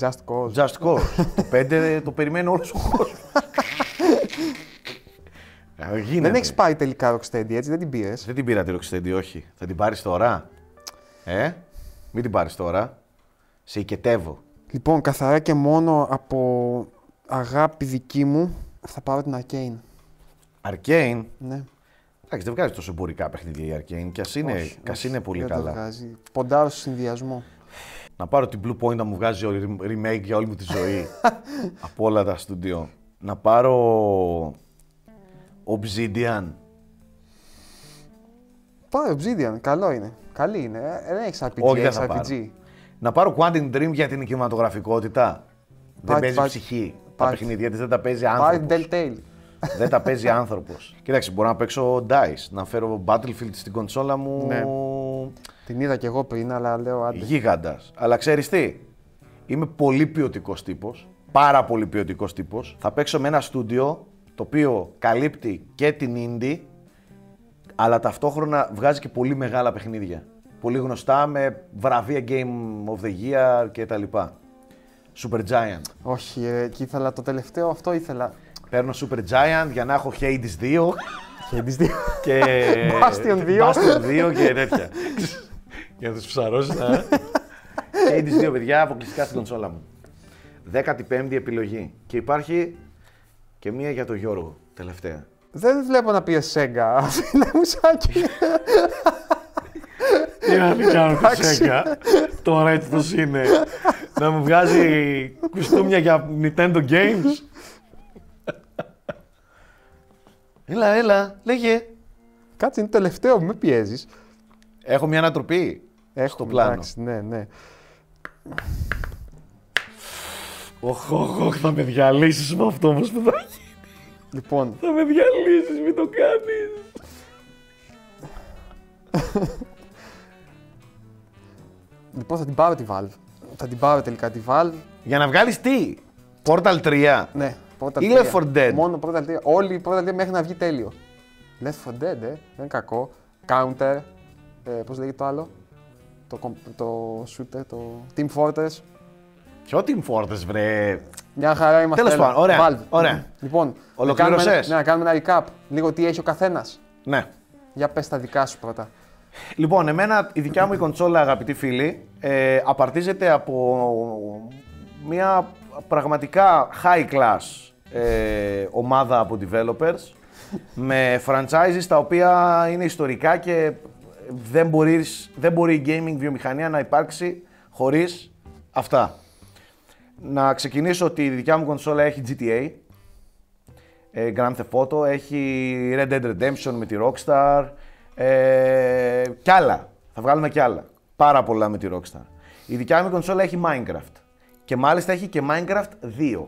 Just Cause. Just Cause. το 5 το περιμένει όλος ο κόσμος. [LAUGHS] Γίνεται. Δεν έχεις πάρει τελικά Rocksteady, έτσι, δεν την πήρες; Δεν την πήρα τη Rocksteady, όχι. Θα την πάρεις τώρα; Ε, μην την πάρεις τώρα. Σε οικετεύω. Λοιπόν, καθαρά και μόνο από αγάπη δική μου θα πάρω την Arcane. Arcane; Ναι. Εντάξει, δεν βγάζει τόσο εμπορικά παιχνίδια η Arcane. Κι ας είναι, Όχι, κι ας όχι, είναι πολύ δεν το καλά. βγάζει. Ποντάρω στο συνδυασμό. Να πάρω την Blue Point να μου βγάζει ο remake για όλη μου τη ζωή. [LAUGHS] από όλα τα στούντιο. Να πάρω Obsidian. Πάρε Obsidian, καλό είναι. Καλή είναι. Ε, δεν έχεις RPG, Όχι, δεν έχεις θα RPG. πάρω. Να πάρω Quantum Dream για την κινηματογραφικότητα. Δεν Πάρε- παίζει πάρε- ψυχή. Τα πάρε- παιχνίδια της δεν τα παίζει Πάρε άνθρωπος. την Telltale. δεν τα παίζει άνθρωπος. [LAUGHS] Κοίταξε, μπορώ να παίξω Dice, να φέρω Battlefield στην κονσόλα μου. Ναι. Την είδα κι εγώ πριν, αλλά λέω άντε. Γίγαντας. Αλλά ξέρεις τι, είμαι πολύ ποιοτικός τύπος. Πάρα πολύ ποιοτικός τύπος. Θα παίξω με ένα στούντιο το οποίο καλύπτει και την indie, αλλά ταυτόχρονα βγάζει και πολύ μεγάλα παιχνίδια. Πολύ γνωστά με βραβεία Game of the Year και τα λοιπά. Super Giant. Όχι, ρε, και ήθελα το τελευταίο, αυτό ήθελα. Παίρνω Super Giant για να έχω Hades 2 Και τις δύο. και. [LAUGHS] Bastion 2. Bastion 2 και τέτοια. για να τους ψαρώσει να. [LAUGHS] Hades 2, παιδιά, αποκλειστικά στην κονσόλα μου. 15η επιλογή. Και υπάρχει και μία για τον Γιώργο, τελευταία. Δεν βλέπω να πει Sega, φίλε μου Σάκη. Τι να μην κάνω τη Σέγγα; Τώρα έτσι το είναι. να μου βγάζει κουστούμια για Nintendo Games; έλα, έλα, λέγε. Κάτσε, είναι το τελευταίο, με πιέζεις. Έχω μια ανατροπή Έχω στο πλάνο. Εντάξει, ναι, ναι. Οχ, οχ, οχ, θα με διαλύσεις με αυτό όμως που θα γίνει. Λοιπόν, Θα με διαλύσεις, μην το κάνεις. λοιπόν, θα την πάρω τη Valve. Θα την πάρω τελικά τη Valve. Για να βγάλεις τι, Portal 3. Ναι, πρώτα Ή τρία. Left 4 Dead. Μόνο πρώτα τρία. Όλοι οι πρώτα τρία μέχρι να βγει τέλειο. Left 4 Dead, ε, δεν είναι κακό. Counter, ε, πώς λέγεται το άλλο; Το, κομ- το shooter, το Team Fortress. Ποιο Team Fortress, βρε. Μια χαρά είμαστε. Τέλος έλα. πάντων, ωραία, Valve. ωραία. Λοιπόν, να Ολοκλήρωσες; κάνουμε, ένα- ναι, να κάνουμε ένα recap. Λίγο τι έχει ο καθένας. Ναι. Για πες τα δικά σου πρώτα. Λοιπόν, εμένα η δικιά μου η κονσόλα, αγαπητοί φίλοι, ε, απαρτίζεται από μια πραγματικά high class ε, ομάδα από developers με franchises τα οποία είναι ιστορικά και δεν, μπορείς, δεν μπορεί η gaming βιομηχανία να υπάρξει χωρίς αυτά. Να ξεκινήσω ότι η δικιά μου κονσόλα έχει GTA, ε, Grand Theft Auto, έχει Red Dead Redemption με τη Rockstar, ε, κι άλλα. Θα βγάλουμε κι άλλα. Πάρα πολλά με τη Rockstar. Η δικιά μου κονσόλα έχει Minecraft. Και μάλιστα έχει και Minecraft 2.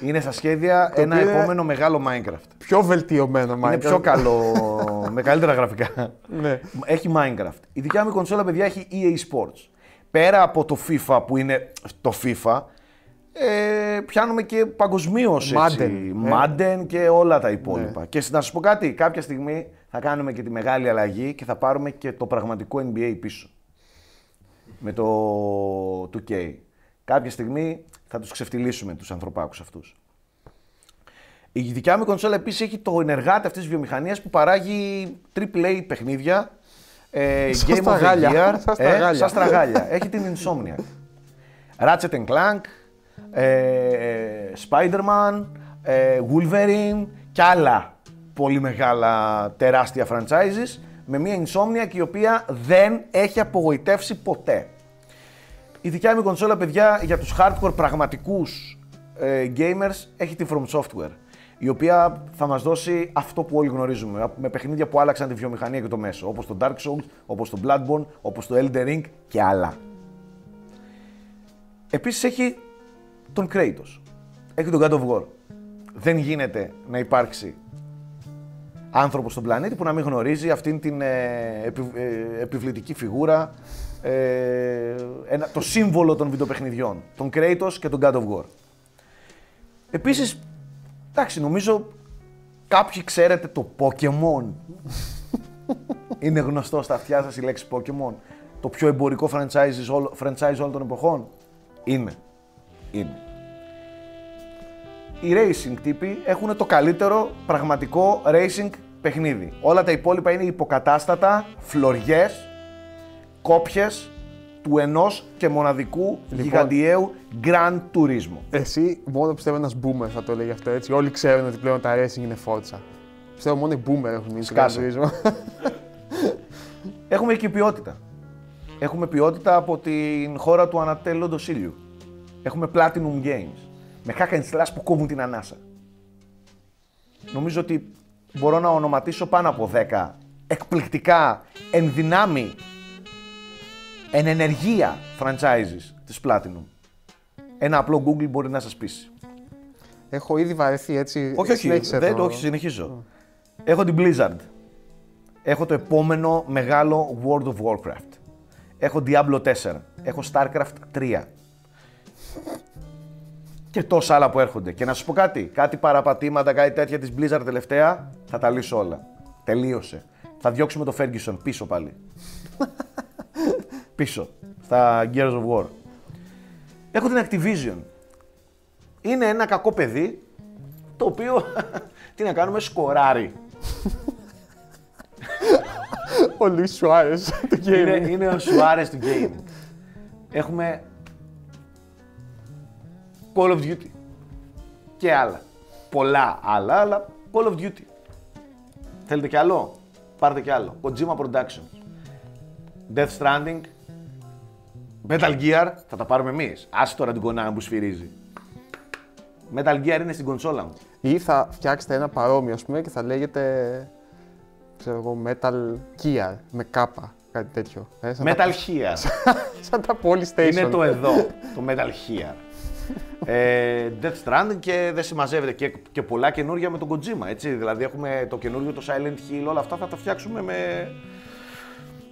[LAUGHS] είναι στα σχέδια Το ένα οποίο είναι- επόμενο μεγάλο Minecraft. πιο βελτιωμένο Minecraft. Είναι πιο καλό, με καλύτερα γραφικά. Ναι. Έχει Minecraft. Η δικιά μου κονσόλα, παιδιά, έχει EA Sports. Πέρα από το FIFA που είναι το FIFA, ε, πιάνουμε και παγκοσμίως Madden, ε. Madden και όλα τα υπόλοιπα. Και να σα πω κάτι, κάποια στιγμή θα κάνουμε και τη μεγάλη αλλαγή και θα πάρουμε και το πραγματικό NBA πίσω. Με το 2K. Κάποια στιγμή θα τους ξεφτυλίσουμε τους ανθρωπάκους αυτούς. Η δικιά μου κονσόλα επίσης έχει το ενεργάτη αυτής της βιομηχανίας που παράγει AAA παιχνίδια, ε, Σαν Game στα of the γάλια. Year, Σαν στα ε, γάλια. σαν στραγάλια. έχει την Insomniac. Ratchet and Clank, ε, Spider-Man, ε, Wolverine και άλλα πολύ μεγάλα τεράστια franchises με μια Insomniac η οποία δεν έχει απογοητεύσει ποτέ. Η δικιά μου κονσόλα, παιδιά, για τους hardcore πραγματικούς ε, gamers έχει τη From Software η οποία θα μας δώσει αυτό που όλοι γνωρίζουμε με παιχνίδια που άλλαξαν τη βιομηχανία και το μέσο όπως το Dark Souls, όπως το Bloodborne, όπως το Elden Ring και άλλα. Επίσης έχει τον Kratos. Έχει τον God of War. Δεν γίνεται να υπάρξει άνθρωπος στον πλανήτη που να μην γνωρίζει αυτήν την ε, επι- ε, επιβλητική φιγούρα, ε, ένα, το σύμβολο των βιντεοπαιχνιδιών, τον Kratos και τον God of War. Επίσης, εντάξει, νομίζω κάποιοι ξέρετε το Pokemon. Είναι γνωστό στα αυτιά σας η λέξη Pokemon. Το πιο εμπορικό franchise, όλο- franchise όλων των εποχών. Είναι. Είναι. Οι racing τύποι έχουν το καλύτερο πραγματικό racing παιχνίδι. Όλα τα υπόλοιπα είναι υποκατάστατα, φλωριές, κόπιες του ενός και μοναδικού γιγαντιαίου Grand Turismo. Εσύ μόνο πιστεύω ένας boomer θα το έλεγε αυτό έτσι. Όλοι ξέρουν ότι πλέον τα racing είναι φόρτσα. Πιστεύω μόνο οι boomer έχουν μείνει στο Σκάσε. κανονισμό. [LAUGHS] Έχουμε και ποιότητα. Έχουμε ποιότητα από την χώρα του ανατέλλοντος ήλιου. Έχουμε Platinum Games. Με hack and slash που κόβουν την ανάσα. Νομίζω ότι μπορώ να ονοματίσω πάνω από 10 εκπληκτικά, εν δυνάμει, εν ενεργεία franchises της Platinum. Ένα απλό Google μπορεί να σας πείσει. Έχω ήδη βαρεθεί έτσι. Όχι, όχι, Συνέχισε δεν, το. όχι, συνεχίζω. Έχω την Blizzard. Έχω το επόμενο μεγάλο World of Warcraft. Έχω Diablo 4. Έχω StarCraft 3. Και τόσα άλλα που έρχονται. Και να σου πω κάτι, κάτι παραπατήματα, κάτι τέτοια της Blizzard τελευταία, θα τα λύσω όλα. Τελείωσε. Θα διώξουμε το Ferguson πίσω πάλι. Πίσω. Στα Gears of War. Έχω την Activision. Είναι ένα κακό παιδί, το οποίο, [LAUGHS] τι να κάνουμε, σκοράρει. Ο Λουί Σουάρες του είναι, gaming. είναι ο Σουάρες του gaming. Έχουμε Call of Duty και άλλα. Πολλά άλλα, αλλά Call of Duty. Θέλετε κι άλλο, πάρτε κι άλλο. Kojima Productions. Death Stranding. Metal Gear, θα τα πάρουμε εμείς. Άσε τώρα την κονά που σφυρίζει. Metal Gear είναι στην κονσόλα μου. Ή θα φτιάξετε ένα παρόμοιο, ας πούμε, και θα λέγεται. ξέρω εγώ, Metal Gear με κάπα. Κάτι τέτοιο. Ε, σαν, Metal τα, Gear. [LAUGHS] σαν τα Polystation. Είναι το εδώ, το Metal Gear. [LAUGHS] ε, Death Stranding και δεν συμμαζεύεται και, και πολλά καινούργια με τον Kojima, έτσι. Δηλαδή έχουμε το καινούργιο, το Silent Hill, όλα αυτά θα τα φτιάξουμε με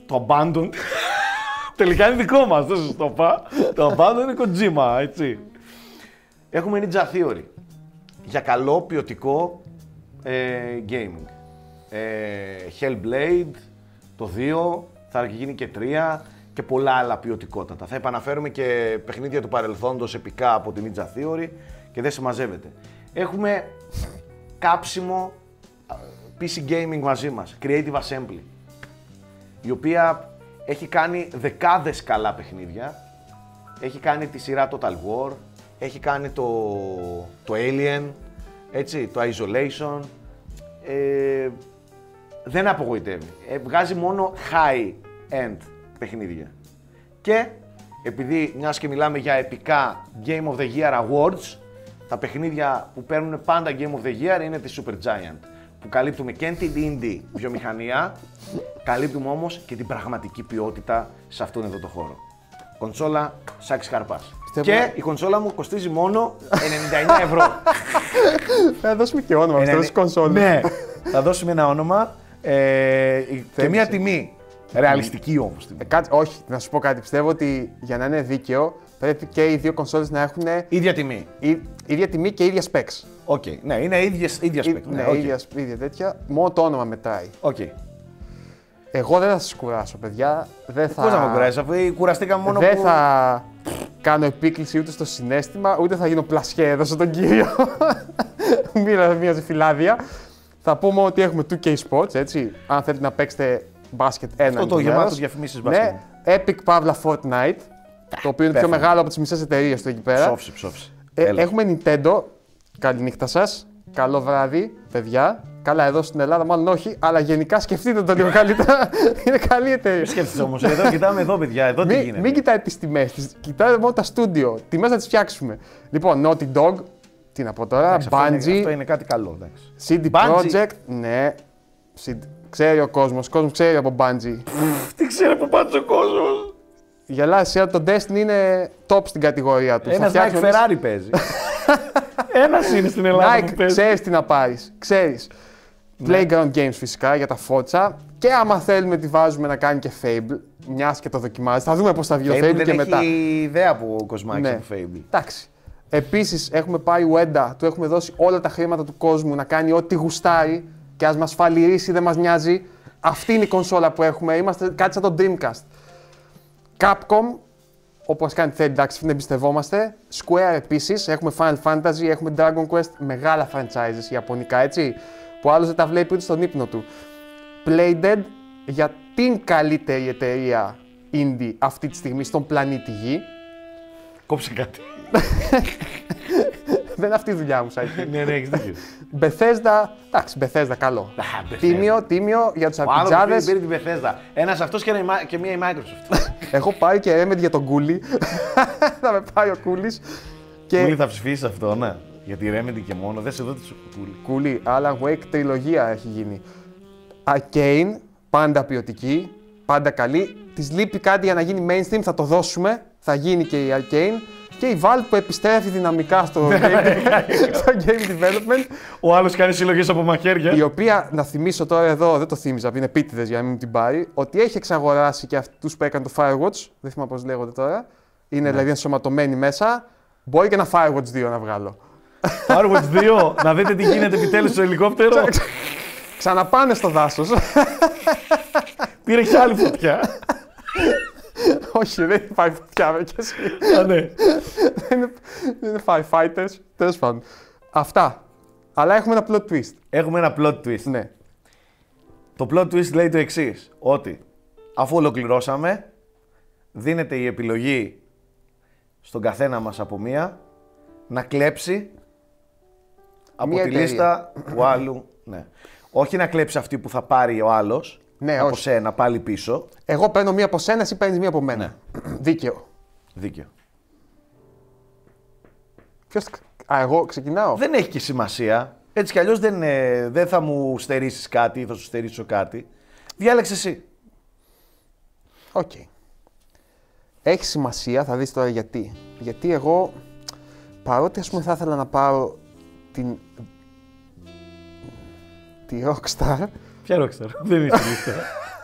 το Abandoned. [LAUGHS] Τελικά είναι δικό μας, δεν σας το είπα. το Abandoned είναι Kojima, έτσι. Έχουμε Ninja Theory. Για καλό, ποιοτικό ε, gaming. Ε, Hellblade, το 2, θα γίνει και 3 και πολλά άλλα ποιοτικότατα. Θα επαναφέρουμε και παιχνίδια του παρελθόντος επικά από την Ninja Theory και δεν συμμαζεύεται. Έχουμε κάψιμο α, PC Gaming μαζί μας, Creative Assembly, η οποία έχει κάνει δεκάδες καλά παιχνίδια. Έχει κάνει τη σειρά Total War, έχει κάνει το, το Alien, έτσι, το Isolation. Ε, δεν απογοητεύει. Ε, βγάζει μόνο high-end παιχνίδια. Και επειδή μιας και μιλάμε για επικά Game of the Year Awards, τα παιχνίδια που παίρνουν πάντα Game of the Year είναι τη Super Giant. Που καλύπτουμε και την indie βιομηχανία, καλύπτουμε όμως και την πραγματική ποιότητα σε αυτόν εδώ το χώρο. Κονσόλα, Σάκης Καρπάς. Πιστεύω. Και η κονσόλα μου κοστίζει μόνο 99 ευρώ. [LAUGHS] Θα δώσουμε και όνομα Ενενήντα- αυτό τη κονσόλα. Ναι, θα δώσουμε ένα όνομα ε, και Θέλεις. μια τιμή. Ρεαλιστική όμως τιμή. Ε, κάτι, όχι, να σου πω κάτι. Πιστεύω ότι για να είναι δίκαιο πρέπει και οι δύο κονσόλες να έχουν ίδια τιμή. η- ίδια τιμή και ίδια specs. OK. Ναι, είναι ίδιες, ίδια Ή- spec. ναι, οκ. ίδια, ίδια τέτοια. Μόνο το όνομα μετράει. Οκ. Εγώ δεν θα σας κουράσω, παιδιά. Δεν θα... Πώς να με κουράζεις, αφού κουραστήκαμε μόνο δεν που. θα κάνω επίκληση ούτε στο συνέστημα, ούτε θα γίνω πλασιέ εδώ στον κύριο. [LAUGHS] Μίλα μοιάζει φυλάδια. Θα πούμε ότι έχουμε 2K Sports, έτσι. Αν θέλετε να παίξετε μπάσκετ ένα Αυτό είναι το γεμάτο μέρος. διαφημίσεις μπάσκετ. Ναι, Epic Pavla Fortnite, το οποίο είναι πιο πέθανε. μεγάλο από τις μισές εταιρείες του εκεί πέρα. Ψόφισε, ψόφισε. Ε, Έλα. έχουμε Nintendo. Καληνύχτα σας. Καλό βράδυ, παιδιά. Καλά, εδώ στην Ελλάδα μάλλον όχι, αλλά γενικά σκεφτείτε το λίγο καλύτερα. [LAUGHS] είναι καλή εταιρεία. Σκέφτεσαι όμως, εδώ κοιτάμε εδώ, παιδιά, εδώ τι Μην, γίνεται. μην κοιτάτε τις τιμές της. Κοιτάτε μόνο τα στούντιο. Τιμές να τις φτιάξουμε. Λοιπόν, Naughty Dog. Τι να πω τώρα. Εντάξει, αυτό, είναι, Bungie. αυτό είναι κάτι καλό. Εντάξει. CD Bungie. Projekt. Ναι. CD Ξέρει ο κόσμος. Ο κόσμος ξέρει από Bungie. Τι ξέρει από πάντω ο κόσμος. Γελάς, εσύ, το Destiny είναι top στην κατηγορία του. Θα Ένα Nike φτιάξουμε εμείς- Ferrari παίζει. [LAUGHS] Ένας είναι στην Ελλάδα που Nike, παίζει. ξέρεις τι να πάρεις. Ξέρεις. Ναι. Playground Games φυσικά για τα Forza. Και άμα θέλουμε τη βάζουμε να κάνει και Fable, μιας και το δοκιμάζει. Θα δούμε πώς θα βγει το Fable Fable δεν και έχει μετά. ιδέα που ο Κοσμάκης Ναι. από Fable. Εντάξει. Επίσης, έχουμε πάει Wenda, του έχουμε δώσει όλα τα χρήματα του κόσμου να κάνει ό,τι γουστάρει και ας μας φαλυρίσει, δεν μας νοιάζει. Αυτή είναι η κονσόλα που έχουμε. Είμαστε κάτι σαν το Dreamcast. Capcom, όπως κάνει θέλει, εντάξει, την εμπιστευόμαστε. Square επίσης, έχουμε Final Fantasy, έχουμε Dragon Quest, μεγάλα franchises ιαπωνικά έτσι, που άλλο δεν τα βλέπει ούτε στον ύπνο του. Playdead για την καλύτερη εταιρεία indie αυτή τη στιγμή στον πλανήτη Γη. Κόψε κάτι. [LAUGHS] Δεν είναι αυτή η δουλειά μου, Σάκη. ναι, ναι, έχεις δίκιο. Bethesda, εντάξει, Bethesda καλό. Bethesda. Τίμιο, τίμιο για τους Ο άνθρωπος πήρε, αρπιτζάδες. πήρε την Bethesda. Ένας αυτός και, ένα η Ma- και μία η Microsoft. Έχω πάρει και Remedy για τον Κούλι. [LAUGHS] θα με πάρει ο Κούλης. Κούλη Και θα ψηφίσεις αυτό, ναι. Γιατί Remedy και μόνο, δεν σε δω τη σου Κούλη. Κούλι, Alan Wake τριλογία έχει γίνει. Arcane, πάντα ποιοτική, πάντα καλή. Της λείπει κάτι για να γίνει mainstream, θα το δώσουμε. Θα γίνει και η Arcane. Και η Valve που επιστρέφει δυναμικά στο, game, στο game development. Ο άλλος κάνει συλλογές από μαχαίρια. Η οποία, να θυμίσω τώρα εδώ, δεν το θύμιζα, είναι επίτηδες για να μην μου την πάρει, ότι έχει εξαγοράσει και αυτούς που έκανε το Firewatch. Δεν θυμάμαι πώς λέγονται τώρα. Είναι δηλαδή ενσωματωμένοι μέσα. Μπορεί και ένα Firewatch 2 να βγάλω. Firewatch 2, [LAUGHS] να δείτε τι γίνεται επιτέλους στο ελικόπτερο. Ξαναπάνε στο δάσος. Πήρε κι άλλη φωτιά. [LAUGHS] [LAUGHS] Όχι, δεν υπάρχει φωτιά, με κι εσύ. Α, ναι. [LAUGHS] Δεν είναι, δεν είναι firefighters. Τέλος πάντων. Αυτά. Αλλά έχουμε ένα plot twist. Έχουμε ένα plot twist. Ναι. Το plot twist λέει το εξής: Ότι αφού ολοκληρώσαμε, δίνεται η επιλογή στον καθένα μας από μία να κλέψει από Μία τη εταιρεία. λίστα του άλλου. Ναι. Όχι να κλέψει αυτή που θα πάρει ο άλλος Ναι, από όχι. σένα πάλι πίσω. Εγώ παίρνω μία από σένα, εσύ παίρνεις μία από μένα. Ναι. Δίκαιο. Δίκαιο. Ποιος. Α, εγώ ξεκινάω; Δεν έχει και σημασία. Έτσι κι αλλιώς δεν, ε, δεν θα μου στερήσεις κάτι ή θα σου στερήσω κάτι. Διάλεξε εσύ. Οκ. Έχει σημασία, θα δεις τώρα γιατί. Γιατί εγώ, παρότι ας πούμε θα ήθελα να πάρω την... τη Rockstar, Ποια Rockstar. δεν είναι στη λίστα.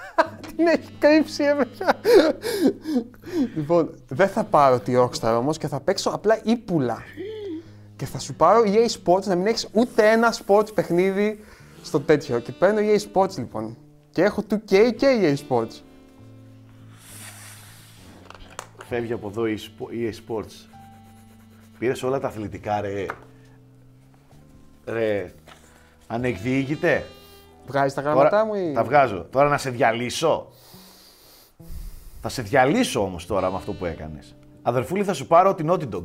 [LAUGHS] την έχει κρύψει εμένα. λοιπόν, δεν θα πάρω τη Rockstar όμως και θα παίξω απλά ύπουλα. Και θα σου πάρω EA Sports να μην έχεις ούτε ένα sports παιχνίδι στο τέτοιο. Και παίρνω EA Sports λοιπόν. Και έχω 2K και EA Sports. Φεύγει από εδώ η Spo- EA Sports. Πήρες όλα τα αθλητικά, ρε. Ρε. Ανεκδιήγητε. Βγάζεις τα γράμματά μου ή... Τα βγάζω. Τώρα να σε διαλύσω. Θα σε διαλύσω όμως τώρα με αυτό που έκανες. Αδερφούλη θα σου πάρω την Naughty Dog.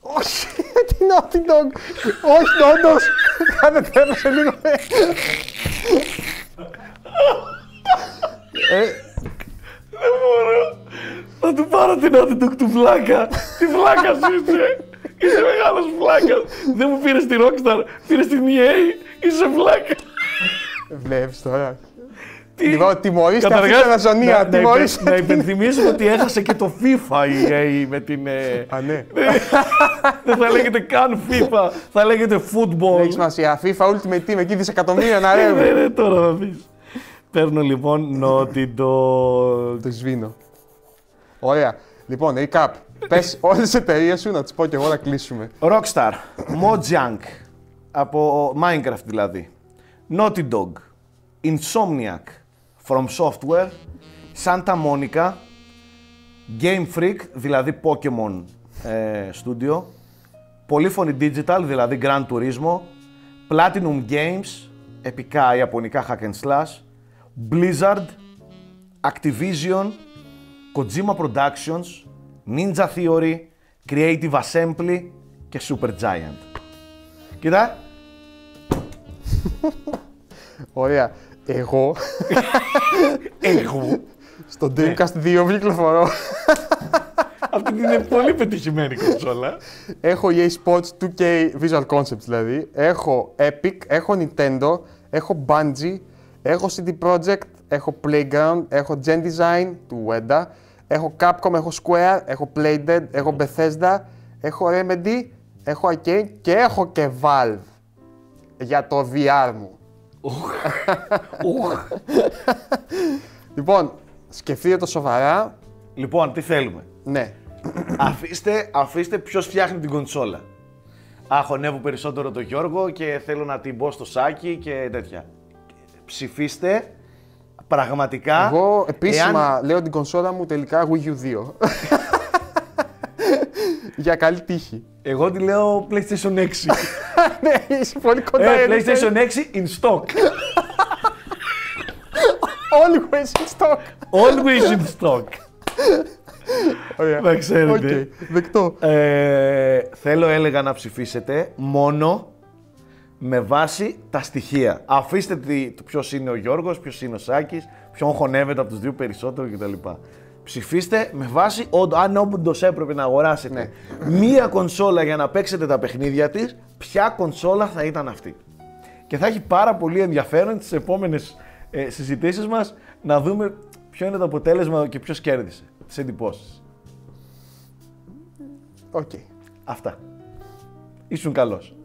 Όχι, [LAUGHS] την Naughty Dog. Όχι, όντως. Κάνε τέλο σε λίγο. ε, Δεν μπορώ. Θα του πάρω την Naughty Dog του βλάκα. Τι βλάκα σου είσαι. Είσαι μεγάλος βλάκας. Δεν μου πήρες τη Rockstar, πήρες την EA. Είσαι βλάκα. Βλέπεις τώρα. Λοιπόν, τιμωρήστε αυτή Καταρχάς, την αναζωνία. να- να, Τιμωρήστε. υπε- να υπενθυμίσουμε ότι έχασε και το FIFA η EA με την. ε, Α, ναι. [LAUGHS] δεν θα λέγεται καν FIFA, θα λέγεται Δεν έχει football. σημασία. FIFA Ultimate Team εκεί δισεκατομμύρια να Ε, ρεύουν. ναι, ναι, τώρα θα δεις. Παίρνω λοιπόν Naughty Dog. Το σβήνω. Ωραία. Λοιπόν, recap. Πες όλες τις εταιρείες σου να τις πω και εγώ να κλείσουμε. Rockstar, Mojang, από Minecraft δηλαδή. Naughty Dog, Insomniac, From Software, Santa Monica, Game Freak, δηλαδή Pokemon ε, Studio, Polyphony Digital, δηλαδή Grand Turismo, Platinum Games, επικά ιαπωνικά hack and slash, Blizzard, Activision, Kojima Productions, Ninja Theory, Creative Assembly και Super Giant. Κοίτα, Ωραία. Εγώ εγώ. στο Dreamcast 2 κυκλοφορώ. Αυτή είναι πολύ πετυχημένη κονσόλα. Έχω EA Sports 2K Visual Concepts δηλαδή. Έχω Epic, έχω Nintendo, έχω Bungie, έχω CD Projekt, έχω Playground, έχω Gen Design του Wenda, έχω Capcom, έχω Square, έχω Playdead, έχω Bethesda, έχω Remedy, έχω Arcane και έχω και Valve για το VR μου. [LAUGHS] Ουχ. Λοιπόν, σκεφτείτε το σοβαρά. λοιπόν, τι θέλουμε; Ναι, αφήστε, αφήστε ποιος φτιάχνει την κονσόλα. Αχωνεύω περισσότερο τον Γιώργο και θέλω να την μπω στο σάκι και τέτοια. Ψηφίστε πραγματικά. εγώ επίσημα εάν- λέω την κονσόλα μου τελικά Wii U 2. [LAUGHS] για καλή τύχη. Εγώ τη λέω PlayStation 6. [LAUGHS] ναι, είσαι πολύ κοντά. ε, είναι PlayStation 6 in stock. [LAUGHS] Always in stock. Always in stock. Ωραία. Να ξέρετε. Οκ, δεκτό. Ε, θέλω έλεγα να ψηφίσετε μόνο με βάση τα στοιχεία. Αφήστε τι, το ποιος είναι ο Γιώργος, ποιος είναι ο Σάκης, ποιον χωνεύετε από τους δύο περισσότερο κτλ. Ψηφίστε με βάση όντω- αν όντως έπρεπε να αγοράσετε μία κονσόλα για να παίξετε τα παιχνίδια της, ποια κονσόλα θα ήταν αυτή. Και θα έχει πάρα πολύ ενδιαφέρον τις επόμενες ε, συζητήσεις μας να δούμε ποιο είναι το αποτέλεσμα και ποιος κέρδισε. Τις εντυπώσεις. Οκ. Αυτά. Ήσουν καλός.